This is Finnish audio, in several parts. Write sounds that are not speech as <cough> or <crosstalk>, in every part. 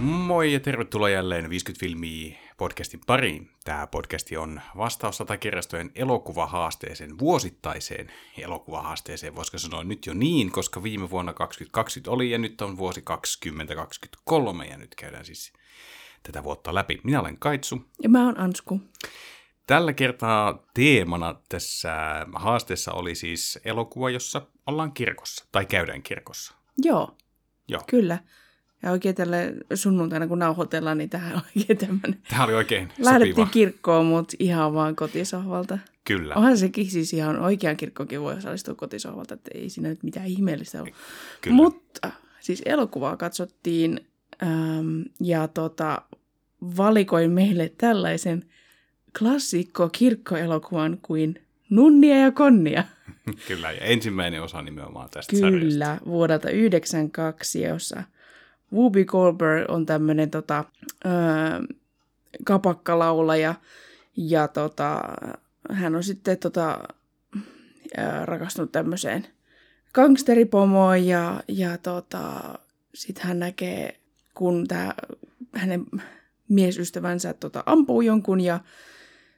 Moi ja tervetuloa jälleen 50 filmiä podcastin pariin. Tämä podcasti on vastaus kirjastojen elokuvahaasteeseen, vuosittaiseen elokuvahaasteeseen, voisiko sanoa nyt jo niin, koska viime vuonna 2020 oli ja nyt on vuosi 2023 ja nyt käydään siis tätä vuotta läpi. Minä olen Kaitsu. Ja mä oon Ansku. Tällä kertaa teemana tässä haasteessa oli siis elokuva, jossa ollaan kirkossa tai käydään kirkossa. Joo, Joo. kyllä. Ja oikein tälle sunnuntaina, kun nauhoitellaan, niin tähän <laughs> oikein tämmöinen... Tämä oli oikein Lähdettiin sopiva. kirkkoon, mutta ihan vaan kotisohvalta. Kyllä. Onhan sekin siis ihan oikean kirkkokin voi osallistua kotisohvalta, että ei siinä nyt mitään ihmeellistä ole. Kyllä. Mutta siis elokuvaa katsottiin äm, ja tota, valikoin meille tällaisen klassikko kirkkoelokuvan kuin Nunnia ja Konnia. <laughs> Kyllä, ja ensimmäinen osa nimenomaan tästä sarjasta. Kyllä, vuodelta 92, jossa Whoopi Goldberg on tämmöinen tota, öö, kapakkalaulaja ja tota, hän on sitten tota, ää, rakastunut tämmöiseen gangsteripomoon ja, ja tota, sitten hän näkee, kun tää, hänen miesystävänsä tota, ampuu jonkun ja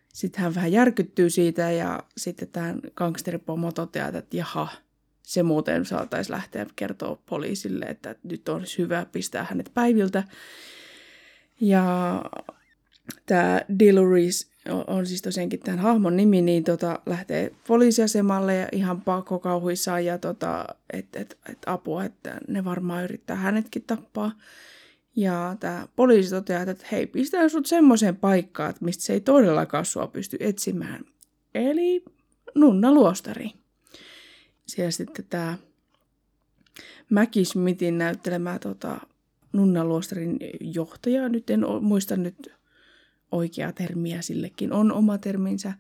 sitten hän vähän järkyttyy siitä ja sitten tämä gangsteripomo toteaa, että jaha, se muuten saataisiin lähteä kertoa poliisille, että nyt on hyvä pistää hänet päiviltä. Ja tämä Diloris on siis tosiaankin tämän hahmon nimi, niin tota, lähtee poliisiasemalle ja ihan pakko kauhuissaan ja tota, että et, et apua, että ne varmaan yrittää hänetkin tappaa. Ja tämä poliisi toteaa, että hei, pistää sut semmoiseen paikkaan, mistä se ei todellakaan sua pysty etsimään. Eli Nunna Luostari. Siellä sitten tämä Mäki Smithin näyttelemä tota, Nunna Luostarin johtaja, nyt en muista nyt oikeaa termiä sillekin, on oma terminsä,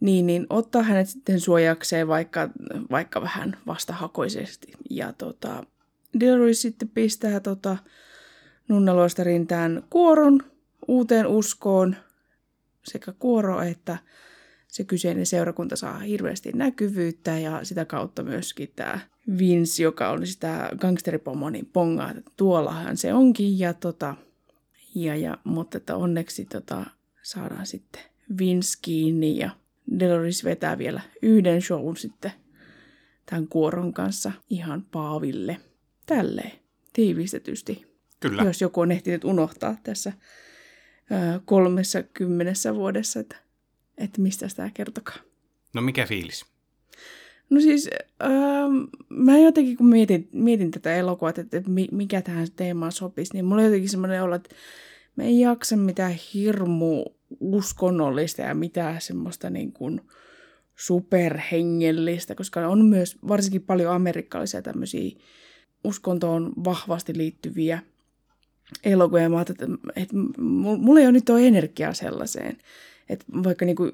niin, niin ottaa hänet sitten suojakseen vaikka, vaikka vähän vastahakoisesti. Ja tota, Delroy sitten pistää tota, Nunnaluostarin tämän kuoron uuteen uskoon, sekä kuoro että se kyseinen seurakunta saa hirveästi näkyvyyttä ja sitä kautta myöskin tämä Vince, joka on sitä gangsteripomo, niin pongaa, että tuollahan se onkin. Ja tota, ja, ja, mutta että onneksi tota, saadaan sitten Vince kiinni ja Deloris vetää vielä yhden shown sitten tämän kuoron kanssa ihan paaville. Tälleen tiivistetysti Kyllä. jos joku on ehtinyt unohtaa tässä ö, kolmessa kymmenessä vuodessa, että, että mistä tämä kertokaa. No mikä fiilis? No siis, öö, mä jotenkin kun mietin, mietin tätä elokuvaa, että, että mi- mikä tähän teemaan sopisi, niin mulla on jotenkin semmoinen olo, että mä en jaksa mitään hirmu uskonnollista ja mitään semmoista niin kuin superhengellistä, koska on myös varsinkin paljon amerikkalaisia tämmöisiä uskontoon vahvasti liittyviä elokuvia. Mä että, että mulla ei ole nyt ole energiaa sellaiseen. Että vaikka niin kuin,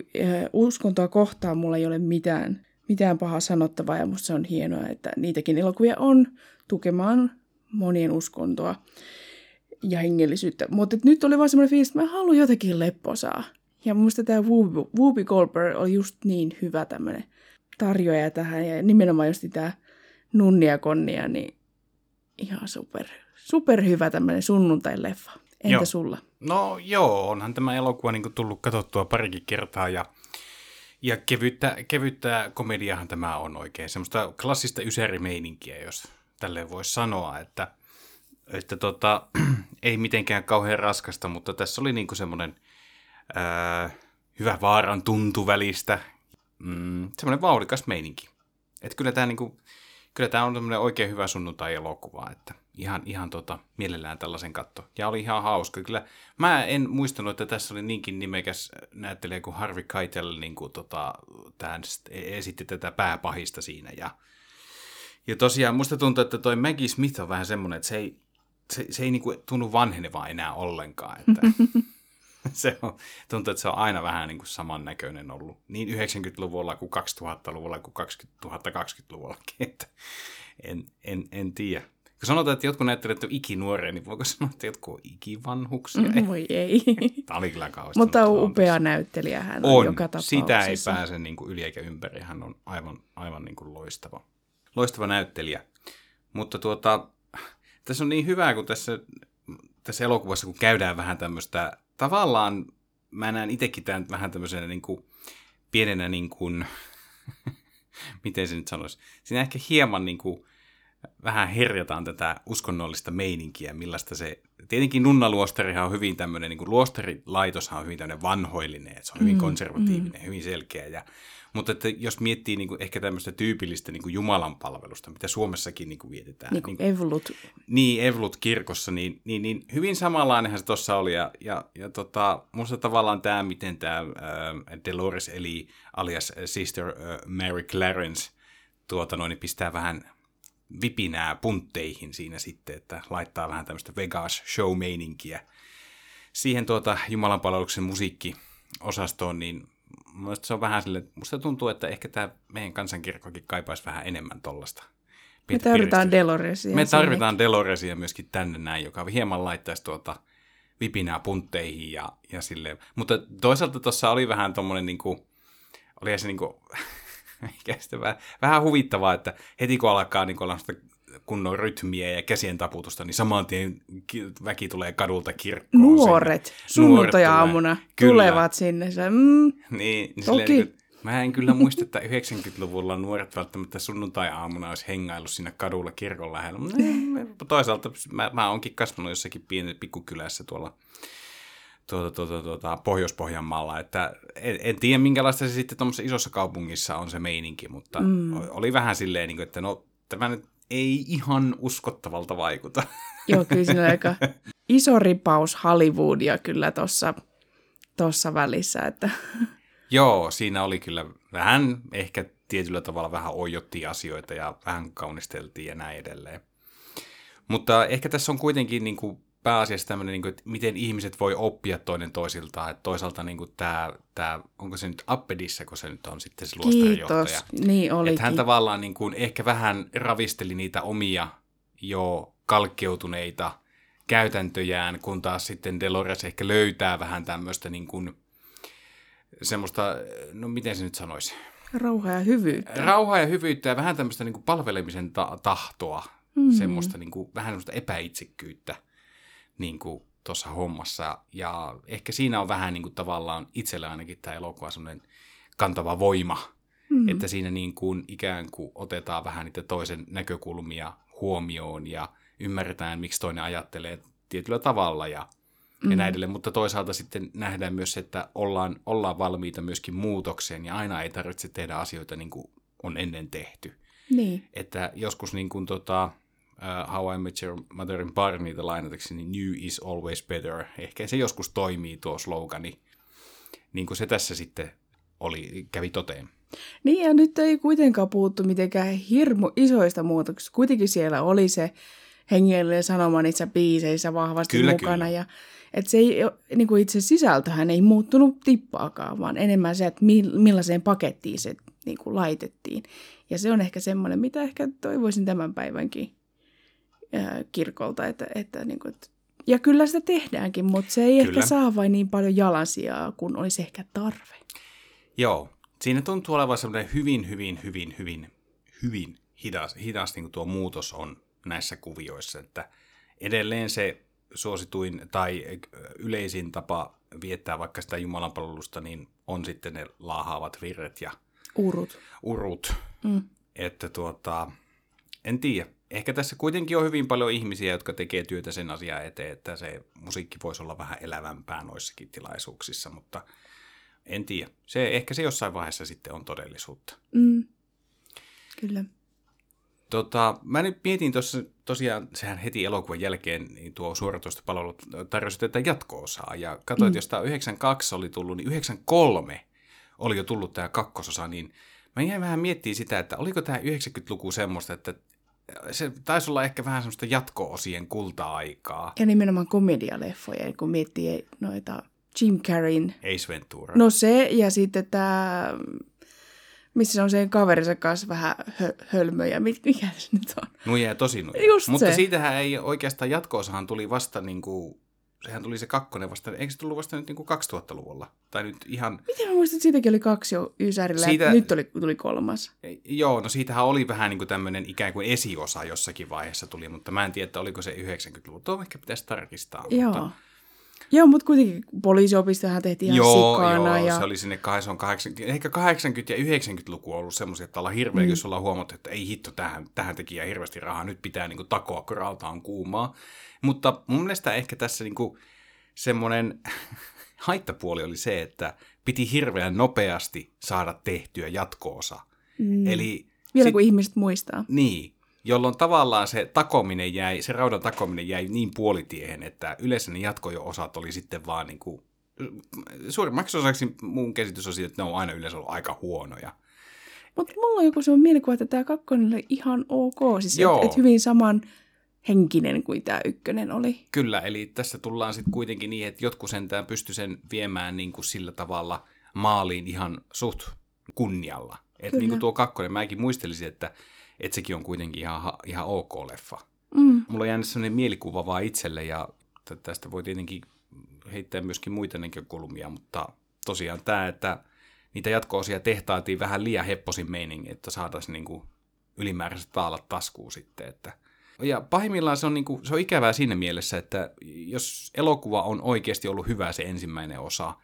uskontoa kohtaan mulla ei ole mitään, mitään pahaa sanottavaa ja musta se on hienoa, että niitäkin elokuvia on tukemaan monien uskontoa ja hengellisyyttä. Mutta nyt oli vaan semmoinen fiilis, että mä haluan jotenkin lepposaa. Ja mielestä tämä Whoopi, Whoopi Goldberg oli just niin hyvä tämmöinen tarjoaja tähän. Ja nimenomaan just tämä nunnia konnia, niin ihan super, super hyvä tämmöinen sunnuntai-leffa. Entä Joo. sulla? No joo, onhan tämä elokuva niin tullut katsottua parikin kertaa ja, ja kevyttä, kevyttä komediahan tämä on oikein. Semmoista klassista ysärimeininkiä, jos tälleen voisi sanoa, että, että tota, <clears throat> ei mitenkään kauhean raskasta, mutta tässä oli niin semmoinen hyvä vaaran tuntu välistä, mm, semmoinen vauhdikas meininki. Että kyllä tämä niinku, kyllä tämä on oikein hyvä sunnuntai-elokuva, että ihan, ihan tota, mielellään tällaisen katto. Ja oli ihan hauska. Kyllä mä en muistanut, että tässä oli niinkin nimekäs näyttelijä kuin Harvey Keitel, niin kuin tota, tämän, esitti tätä pääpahista siinä. Ja, ja tosiaan musta tuntuu, että toi Maggie Smith on vähän semmoinen, että se ei, se, se ei niinku tunnu vanhenevaa enää ollenkaan. Että <laughs> <laughs> se on, tuntuu, että se on aina vähän niin kuin samannäköinen ollut. Niin 90-luvulla kuin 2000-luvulla kuin 2020-luvullakin. Että en, en, en tiedä. Kun sanotaan, että jotkut näyttelijät on ikinuoria, niin voiko sanoa, että jotkut on ikivanhuksia? Mm, voi ei. <laughs> Tämä oli kyllä kauheasti. Mutta on upea näyttelijä hän on, on, joka tapauksessa. sitä ei pääse niin kuin yli eikä ympäri. Hän on aivan, aivan niin kuin loistava, loistava näyttelijä. Mutta tuota, tässä on niin hyvää, kun tässä tässä elokuvassa, kun käydään vähän tämmöistä, tavallaan mä näen itsekin tämän vähän tämmöisenä niin kuin, pienenä niin kuin, <laughs> miten se nyt sanoisi, siinä ehkä hieman niin kuin, vähän herjataan tätä uskonnollista meininkiä, millaista se, tietenkin nunnaluosterihan on hyvin tämmöinen, niin kuin luosterilaitoshan on hyvin tämmöinen vanhoillinen, että se on hyvin mm, konservatiivinen, mm. hyvin selkeä ja mutta että jos miettii niin kuin ehkä tämmöistä tyypillistä niin kuin Jumalan palvelusta, mitä Suomessakin niin kuin vietetään. Niin kuin niin, Evolut. Niin, Evolut-kirkossa, niin, niin, niin hyvin samanlainenhan se tuossa oli. Ja, ja, ja tota, musta tavallaan tämä, miten tämä äh, Dolores eli alias Sister äh, Mary Clarence tuota noin, niin pistää vähän vipinää puntteihin siinä sitten, että laittaa vähän tämmöistä Vegas show-meininkiä siihen tuota Jumalan palveluksen musiikkiosastoon, niin Mielestäni se on vähän sille, musta tuntuu, että ehkä tämä meidän kansankirkkokin kaipaisi vähän enemmän tollasta. Me tarvitaan Deloresia. Me tarvitaan sinne. Deloresia myöskin tänne näin, joka hieman laittaisi tuota vipinää puntteihin ja, ja silleen. Mutta toisaalta tuossa oli vähän tommonen niinku, oli se niinku, <laughs> vähän, vähän huvittavaa, että heti kun alkaa niin olla kunnon rytmiä ja käsien taputusta, niin saman tien väki tulee kadulta kirkkoon. Nuoret, sunnuntai-aamuna tulevat sinne. Se, mm, niin, niin toki. Silleen, niin mä en kyllä muista, että 90-luvulla nuoret välttämättä sunnuntai-aamuna olisi hengaillut siinä kadulla kirkon lähellä. Mutta toisaalta mä, mä oonkin kasvanut jossakin pienessä pikkukylässä tuolla tuota, tuota, tuota, Pohjois-Pohjanmaalla, että en, en tiedä minkälaista se sitten tuommoisessa isossa kaupungissa on se meininki, mutta mm. oli vähän silleen, niin että no tämä nyt ei ihan uskottavalta vaikuta. <laughs> Joo, kyllä siinä on aika iso ripaus Hollywoodia kyllä tuossa tossa välissä. Että. <laughs> Joo, siinä oli kyllä vähän, ehkä tietyllä tavalla vähän ojotti asioita ja vähän kaunisteltiin ja näin edelleen. Mutta ehkä tässä on kuitenkin niin kuin pääasiassa tämmöinen, niin kuin, että miten ihmiset voi oppia toinen toisiltaan. Että toisaalta niin kuin tämä, tämä, onko se nyt Appedissa, kun se nyt on sitten se luostarijohtaja. Kiitos, niin olikin. Että hän tavallaan niin kuin, ehkä vähän ravisteli niitä omia jo kalkkeutuneita käytäntöjään, kun taas sitten Delores ehkä löytää vähän tämmöistä niin kuin, semmoista, no miten se nyt sanoisi? Rauhaa ja hyvyyttä. Rauhaa ja hyvyyttä ja vähän tämmöistä niin kuin palvelemisen ta- tahtoa, mm. semmoista niin kuin, vähän semmoista epäitsekkyyttä niin kuin tuossa hommassa. Ja ehkä siinä on vähän niin kuin tavallaan itsellä ainakin tämä elokuva semmoinen kantava voima, mm-hmm. että siinä niin kuin ikään kuin otetaan vähän niitä toisen näkökulmia huomioon ja ymmärretään, miksi toinen ajattelee tietyllä tavalla ja, mm-hmm. ja näin edelleen. Mutta toisaalta sitten nähdään myös, että ollaan, ollaan valmiita myöskin muutokseen ja aina ei tarvitse tehdä asioita niin kuin on ennen tehty. Niin. Että joskus niin kuin tota, uh, How I Met Your Motherin Barneyta lainatakseni, niin new is always better. Ehkä se joskus toimii tuo slogani, niin kuin se tässä sitten oli, kävi toteen. Niin ja nyt ei kuitenkaan puhuttu mitenkään hirmu isoista muutoksista. Kuitenkin siellä oli se hengellinen sanoma niissä biiseissä vahvasti kyllä, mukana. Kyllä. Ja, että se ei, niin kuin itse sisältöhän ei muuttunut tippaakaan, vaan enemmän se, että millaiseen pakettiin se niin kuin laitettiin. Ja se on ehkä semmoinen, mitä ehkä toivoisin tämän päivänkin kirkolta. Että, että, niin kuin, että, ja kyllä sitä tehdäänkin, mutta se ei kyllä. ehkä saa vain niin paljon jalansijaa, kun olisi ehkä tarve. Joo, siinä tuntuu olevan semmoinen hyvin, hyvin, hyvin, hyvin, hyvin hidas, hidas niin kuin tuo muutos on näissä kuvioissa, että edelleen se suosituin tai yleisin tapa viettää vaikka sitä jumalanpalvelusta, niin on sitten ne laahaavat virret ja urut. urut. Mm. Että tuota, en tiedä ehkä tässä kuitenkin on hyvin paljon ihmisiä, jotka tekee työtä sen asian eteen, että se musiikki voisi olla vähän elävämpää noissakin tilaisuuksissa, mutta en tiedä. Se, ehkä se jossain vaiheessa sitten on todellisuutta. Mm. Kyllä. Tota, mä nyt mietin tuossa, tosiaan, sehän heti elokuvan jälkeen niin tuo suoratoistopalvelu tarjosi tätä jatko-osaa, ja katsoin, mm. että jos tämä 92 oli tullut, niin 93 oli jo tullut tämä kakkososa, niin mä jäin vähän miettimään sitä, että oliko tämä 90-luku semmoista, että se taisi olla ehkä vähän semmoista jatko-osien kulta-aikaa. Ja nimenomaan komedialeffoja, kun miettii noita Jim Carreyn. Ace Ventura. No se, ja sitten tämä, missä se on sen kaverinsa kanssa vähän hö- hölmöjä. Mikä se nyt on? Nuija ja tosi nuija. Just Mutta se. siitähän ei oikeastaan jatko tuli vasta niin kuin sehän tuli se kakkonen vasta, eikö se tullut vasta nyt niin kuin 2000-luvulla? Tai nyt ihan... Miten mä muistan, että siitäkin oli kaksi jo Ysärillä, Siitä... Nyt oli, tuli kolmas. Joo, no siitähän oli vähän niin kuin tämmöinen ikään kuin esiosa jossakin vaiheessa tuli, mutta mä en tiedä, että oliko se 90-luvun. Tuo ehkä pitäisi tarkistaa. Joo. Mutta... Joo, mutta kuitenkin poliisiopistohan tehtiin ihan joo, sikana. Joo, ja... se oli sinne 80, ehkä 80- ja 90-luku ollut semmoisia, että ollaan hirveä, mm. jos ollaan huomattu, että ei hitto, tähän, tähän tekijä hirveästi rahaa, nyt pitää niin kuin, takoa, kun rauta on kuumaa. Mutta mun mielestä ehkä tässä niin kuin, semmoinen <laughs> haittapuoli oli se, että piti hirveän nopeasti saada tehtyä jatkoosa. Mm. Eli Vielä kun ihmiset muistaa. Niin, jolloin tavallaan se takominen jäi, se raudan takominen jäi niin puolitiehen, että yleensä ne jatkojo-osat oli sitten vaan niin kuin, suurimmaksi osaksi mun käsitys on siitä, että ne on aina yleensä ollut aika huonoja. Mutta mulla on joku sellainen mielikuva, että tämä kakkonen oli ihan ok. Siis että et hyvin saman henkinen kuin tämä ykkönen oli. Kyllä, eli tässä tullaan sitten kuitenkin niin, että jotkut sentään pysty sen viemään niin kuin sillä tavalla maaliin ihan suht kunnialla. Että niin kuin tuo kakkonen, mäkin muistelisin, että, että sekin on kuitenkin ihan, ihan ok leffa. Mm. Mulla on jäänyt sellainen mielikuva vaan itselle ja tästä voi tietenkin heittää myöskin muita näkökulmia, mutta tosiaan tämä, että niitä jatko-osia tehtaatiin vähän liian hepposin meiningin, että saataisiin niin kuin ylimääräiset taalat taskuun sitten, että ja pahimmillaan se on, niin kuin, se on ikävää siinä mielessä, että jos elokuva on oikeasti ollut hyvä se ensimmäinen osa,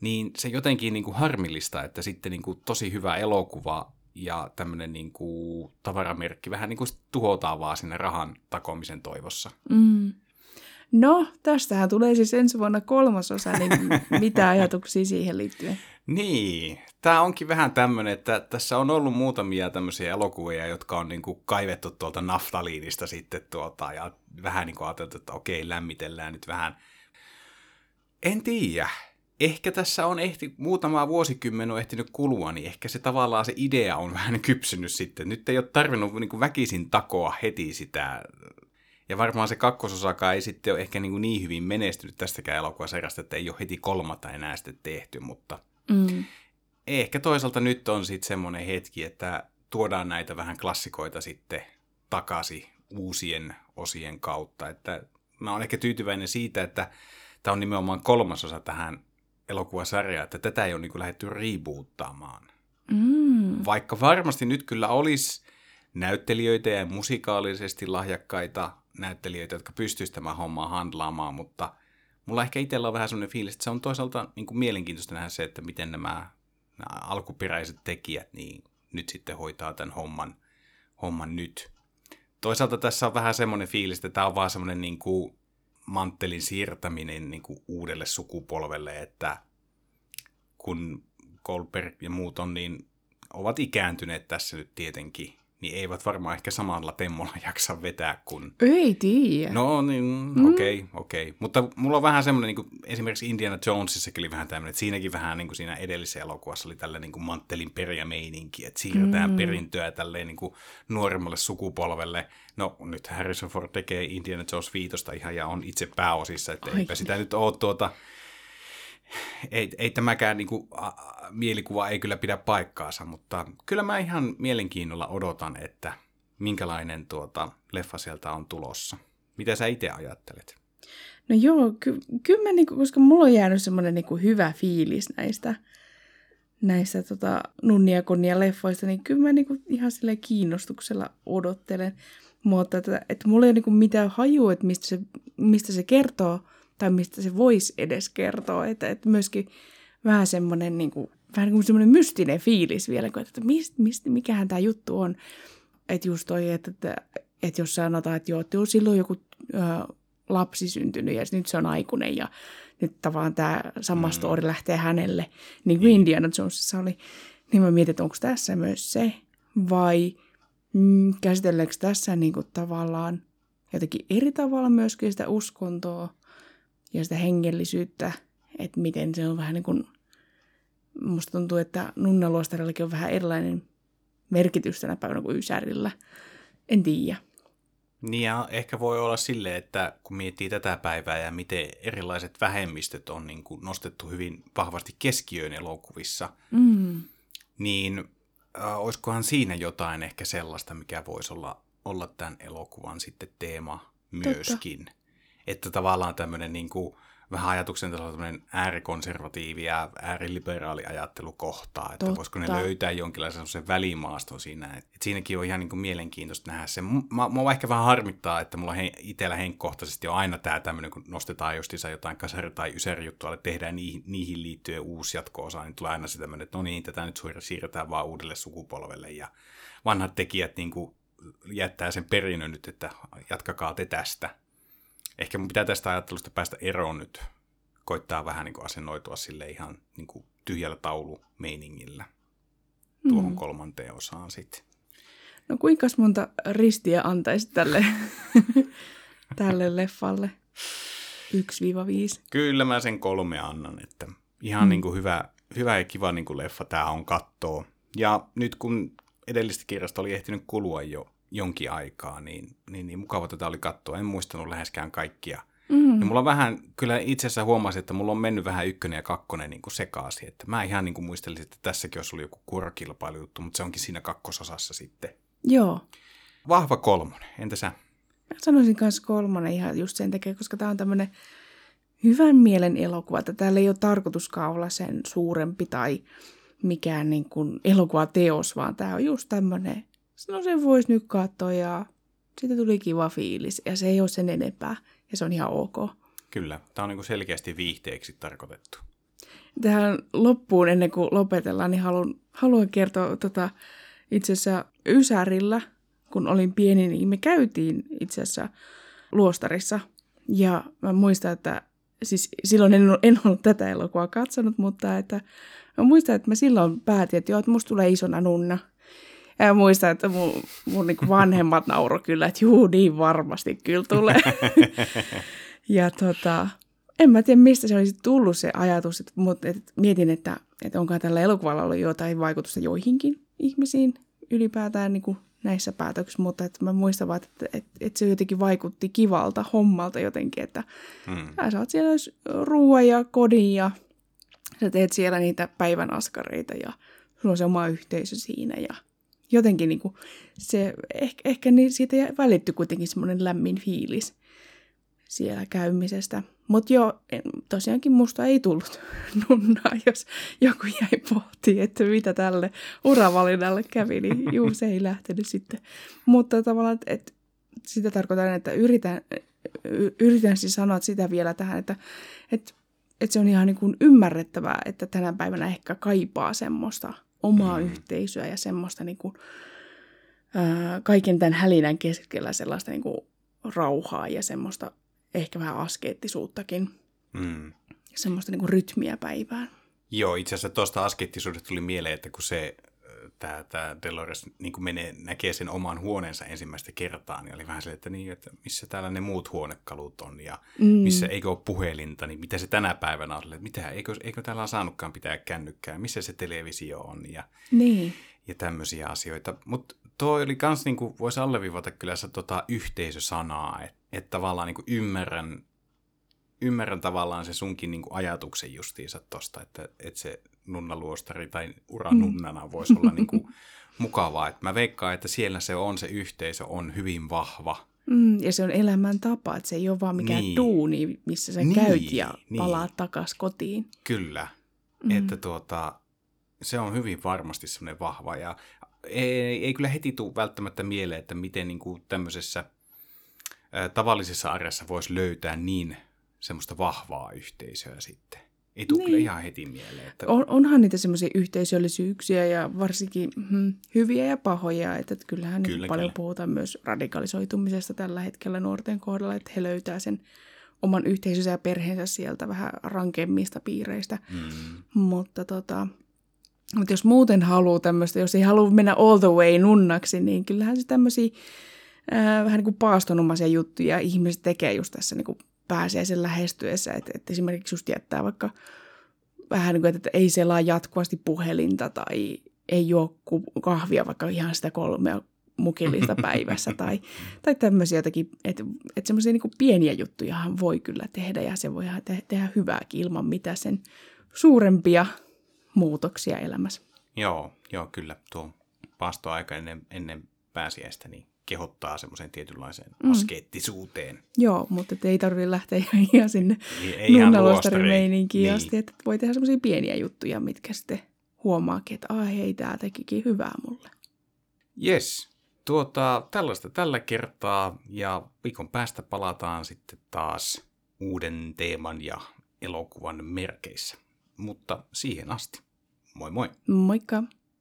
niin se jotenkin niin kuin harmillista, että sitten niin kuin tosi hyvä elokuva ja tämmöinen niin kuin tavaramerkki vähän niin kuin tuhotaan vaan sinne rahan takomisen toivossa. Mm. No, tästähän tulee siis ensi vuonna kolmasosa, niin <laughs> mitä ajatuksia siihen liittyen? Niin, tämä onkin vähän tämmöinen, että tässä on ollut muutamia tämmöisiä elokuvia, jotka on niinku kaivettu tuolta naftaliinista sitten tuota, ja vähän niin kuin ajateltu, että okei, lämmitellään nyt vähän. En tiedä. Ehkä tässä on ehti, muutama vuosikymmen on ehtinyt kulua, niin ehkä se tavallaan se idea on <laughs> vähän kypsynyt sitten. Nyt ei ole tarvinnut niin kuin väkisin takoa heti sitä. Ja varmaan se kakkososakaan ei sitten ole ehkä niin, kuin niin hyvin menestynyt tästäkään elokuvasarjasta, että ei ole heti kolmatta enää sitten tehty, mutta Mm. ehkä toisaalta nyt on sitten semmoinen hetki, että tuodaan näitä vähän klassikoita sitten takaisin uusien osien kautta. Että mä oon ehkä tyytyväinen siitä, että tämä on nimenomaan kolmasosa tähän elokuvasarjaan, että tätä ei ole niin lähdetty reboottaamaan. Mm. Vaikka varmasti nyt kyllä olisi näyttelijöitä ja musikaalisesti lahjakkaita näyttelijöitä, jotka pystyisivät tämän hommaa handlaamaan, mutta mulla ehkä itsellä on vähän sellainen fiilis, että se on toisaalta niin kuin mielenkiintoista nähdä se, että miten nämä, nämä alkuperäiset tekijät niin nyt sitten hoitaa tämän homman, homman nyt. Toisaalta tässä on vähän semmoinen fiilis, että tämä on vaan semmoinen niin kuin manttelin siirtäminen niin kuin uudelle sukupolvelle, että kun Goldberg ja muut on, niin ovat ikääntyneet tässä nyt tietenkin, niin eivät varmaan ehkä samalla temmolla <laughs> jaksa vetää kuin... Ei tiedä. No niin, Mm. okei, okay, okei. Okay. Mutta mulla on vähän semmoinen, niin kuin, esimerkiksi Indiana Jonesissakin oli vähän tämmöinen, että siinäkin vähän niin kuin siinä edellisessä elokuvassa oli tällainen niin kuin manttelin perijämeininki, että siirretään Mm. perintöä tälleen niin kuin nuoremmalle sukupolvelle. No nyt Harrison Ford tekee Indiana Jones viitosta ihan ja on itse pääosissa, että eipä Oikein. sitä nyt ole tuota... Ei, ei tämäkään niin kuin, a, mielikuva ei kyllä pidä paikkaansa, mutta kyllä mä ihan mielenkiinnolla odotan, että minkälainen tuota leffa sieltä on tulossa. Mitä sä itse ajattelet? No joo, ky- kyllä mä niinku, koska mulla on jäänyt semmoinen niinku hyvä fiilis näistä, näistä tota, nunnia konnia leffoista, niin kyllä mä niinku ihan sille kiinnostuksella odottelen. Mutta että, että mulla ei ole niinku mitään hajua, että mistä se, mistä se kertoo tai mistä se voisi edes kertoa. Että, että myöskin vähän semmoinen niinku, vähän niin kuin semmoinen mystinen fiilis vielä, että mist, mist, mikähän tämä juttu on. Että just toi, että, että, että jos sanotaan, että joo, että joo, silloin joku ö, lapsi syntynyt ja nyt se on aikuinen ja nyt tavallaan tämä sama Mm. story lähtee hänelle, niin kuin Indiana Jonesissa oli, niin mä mietin, että onko tässä myös se vai mm, käsitelleekö tässä niin kuin tavallaan jotenkin eri tavalla myöskin sitä uskontoa ja sitä hengellisyyttä, että miten se on vähän niin kuin, musta tuntuu, että nunnaluostarillakin on vähän erilainen merkitys tänä päivänä kuin Ysärillä. En tiedä. Niin ja ehkä voi olla silleen, että kun miettii tätä päivää ja miten erilaiset vähemmistöt on niin kuin nostettu hyvin vahvasti keskiöön elokuvissa, Mm. niin äh, olisikohan siinä jotain ehkä sellaista, mikä voisi olla, olla tämän elokuvan sitten teema myöskin. Että tavallaan tämmöinen niin kuin, vähän ajatuksen tämmöinen äärikonservatiivi ja ääriliberaali ajattelu kohtaa, että Totta. voisiko ne löytää jonkinlaisen semmoisen välimaaston siinä. Et, et siinäkin on ihan niin kuin mielenkiintoista nähdä se. Mä, mua ehkä vähän harmittaa, että mulla he, itsellä henkkohtaisesti on aina tämä tämmöinen, kun nostetaan justiinsa jotain kasari- tai ysärijuttua, että tehdään niihin, niihin liittyen uusi jatko-osa, niin tulee aina se tämmöinen, että no niin, tätä nyt siirretään vaan uudelle sukupolvelle ja vanhat tekijät niin kuin jättää sen perinnön nyt, että jatkakaa te tästä ehkä mun pitää tästä ajattelusta päästä eroon nyt. Koittaa vähän niin kuin asennoitua sille ihan niin kuin tyhjällä taulumeiningillä tuohon mm. kolmanteen osaan sitten. No kuinka monta ristiä antaisi tälle, <laughs> tälle leffalle? 1-5? Kyllä mä sen kolme annan, että ihan mm. niin kuin hyvä, hyvä ja kiva niin kuin leffa tämä on kattoo. Ja nyt kun edellistä kirjasta oli ehtinyt kulua jo jonkin aikaa, niin, niin, niin mukava tätä oli katsoa. En muistanut läheskään kaikkia. Mm. Ja mulla on vähän, kyllä itse asiassa huomasin, että mulla on mennyt vähän ykkönen ja kakkonen niin kuin sekaisin. Että mä ihan niin kuin muistelisin, että tässäkin olisi ollut joku kurkilpailujuttu, mutta se onkin siinä kakkososassa sitten. Joo. Vahva kolmonen, entä sä? Mä sanoisin myös kolmonen ihan just sen takia, koska tämä on tämmöinen hyvän mielen elokuva, että täällä ei ole tarkoituskaan olla sen suurempi tai mikään niin kuin elokuvateos, vaan tämä on just tämmöinen no sen voisi nyt katsoa ja sitten tuli kiva fiilis ja se ei ole sen enempää ja se on ihan ok. Kyllä, tämä on niin selkeästi viihteeksi tarkoitettu. Tähän loppuun ennen kuin lopetellaan, niin haluan, haluan kertoa tota, itse asiassa Ysärillä, kun olin pieni, niin me käytiin itse asiassa luostarissa. Ja mä muistan, että siis silloin en, en ollut tätä elokuvaa katsonut, mutta että mä muistan, että mä silloin päätin, että joo, että musta tulee isona nunna – ja muistan, että mun, mun niin vanhemmat nauro kyllä, että juu, niin varmasti kyllä tulee. <laughs> ja tota, en mä tiedä, mistä se olisi tullut se ajatus, että, mutta että mietin, että, että onko tällä elokuvalla ollut jotain vaikutusta joihinkin ihmisiin ylipäätään niin kuin näissä päätöksissä, mutta että mä muistan vaan, että, että, että se jotenkin vaikutti kivalta hommalta jotenkin, että hmm. sä saat siellä ruoan ja kodin ja sä teet siellä niitä päivän askareita ja sulla on se oma yhteisö siinä ja jotenkin niin kuin se, ehkä, ehkä niin siitä välittyi kuitenkin semmoinen lämmin fiilis siellä käymisestä. Mutta joo, tosiaankin musta ei tullut <laughs> nunnaa, jos joku jäi pohtiin, että mitä tälle uravalinnalle kävi, niin juu, se ei lähtenyt sitten. Mutta tavallaan, että sitä tarkoitan, että yritän, yritän siis sanoa sitä vielä tähän, että, että, että se on ihan niin kuin ymmärrettävää, että tänä päivänä ehkä kaipaa semmoista omaa mm. yhteisöä ja semmoista niin kuin, ää, kaiken tämän hälinän keskellä sellaista niin kuin, rauhaa ja semmoista ehkä vähän askeettisuuttakin. Mm. Semmoista niin kuin, rytmiä päivään. Joo, itse asiassa tuosta askeettisuudesta tuli mieleen, että kun se tämä, tämä Delores niin kuin menee, näkee sen oman huoneensa ensimmäistä kertaa, niin oli vähän se, että, niin, että missä täällä ne muut huonekalut on ja mm. missä eikö ole puhelinta, niin mitä se tänä päivänä on, että mitä, eikö, eikö täällä on saanutkaan pitää kännykkää, missä se televisio on ja, niin. ja tämmöisiä asioita. Mutta tuo oli kans, niin kuin, voisi alleviivata kyllä se tota, yhteisösanaa, että et tavallaan niin kuin ymmärrän, ymmärrän tavallaan se sunkin niin kuin ajatuksen justiinsa tosta, että, että se nunnaluostari tai uranunnana mm. voisi olla niin kuin <laughs> mukavaa. Et mä veikkaan, että siellä se on, se yhteisö on hyvin vahva. Mm, ja se on elämäntapa, että se ei ole vaan mikään niin. duuni, missä sä niin, käyt ja niin. palaat takas kotiin. Kyllä, mm. että tuota, se on hyvin varmasti semmoinen vahva ja ei, ei kyllä heti tule välttämättä mieleen, että miten niin kuin tämmöisessä ä, tavallisessa arjessa voisi löytää niin semmoista vahvaa yhteisöä sitten. Ei tule niin. kyllä ihan heti mieleen. Että... On, onhan niitä semmoisia yhteisöllisyyksiä ja varsinkin hmm, hyviä ja pahoja. Että kyllähän kyllä, paljon kyllä. puhutaan myös radikalisoitumisesta tällä hetkellä nuorten kohdalla, että he löytää sen oman yhteisönsä ja perheensä sieltä vähän rankemmista piireistä. Mm. Mutta tota, mutta jos muuten haluaa tämmöistä, jos ei halua mennä all the way nunnaksi, niin kyllähän se tämmöisiä vähän niin kuin paastonomaisia juttuja ihmiset tekee just tässä niin kuin pääsiäisen lähestyessä, että, että esimerkiksi just jättää vaikka vähän niin kuin, että ei selaa jatkuvasti puhelinta tai ei juo kahvia vaikka ihan sitä kolmea mukillista <laughs> päivässä tai, tai tämmöisiä jotakin, että, että semmoisia niin pieniä juttujahan voi kyllä tehdä ja se voi te- tehdä hyvääkin ilman mitä sen suurempia muutoksia elämässä. Joo, joo kyllä tuo paastoaika ennen, ennen pääsiäistä, niin kehottaa semmoiseen tietynlaiseen Mm. askeettisuuteen. Joo, mutta ei tarvitse lähteä ihan, sinne Niin, nunnaluostarimeininkiin luostariin. asti, että voi tehdä semmoisia pieniä juttuja, mitkä sitten huomaakin, että ai hei, tämä tekikin hyvää mulle. Yes. Tuota, tällaista tällä kertaa ja viikon päästä palataan sitten taas uuden teeman ja elokuvan merkeissä. Mutta siihen asti. Moi moi! Moikka!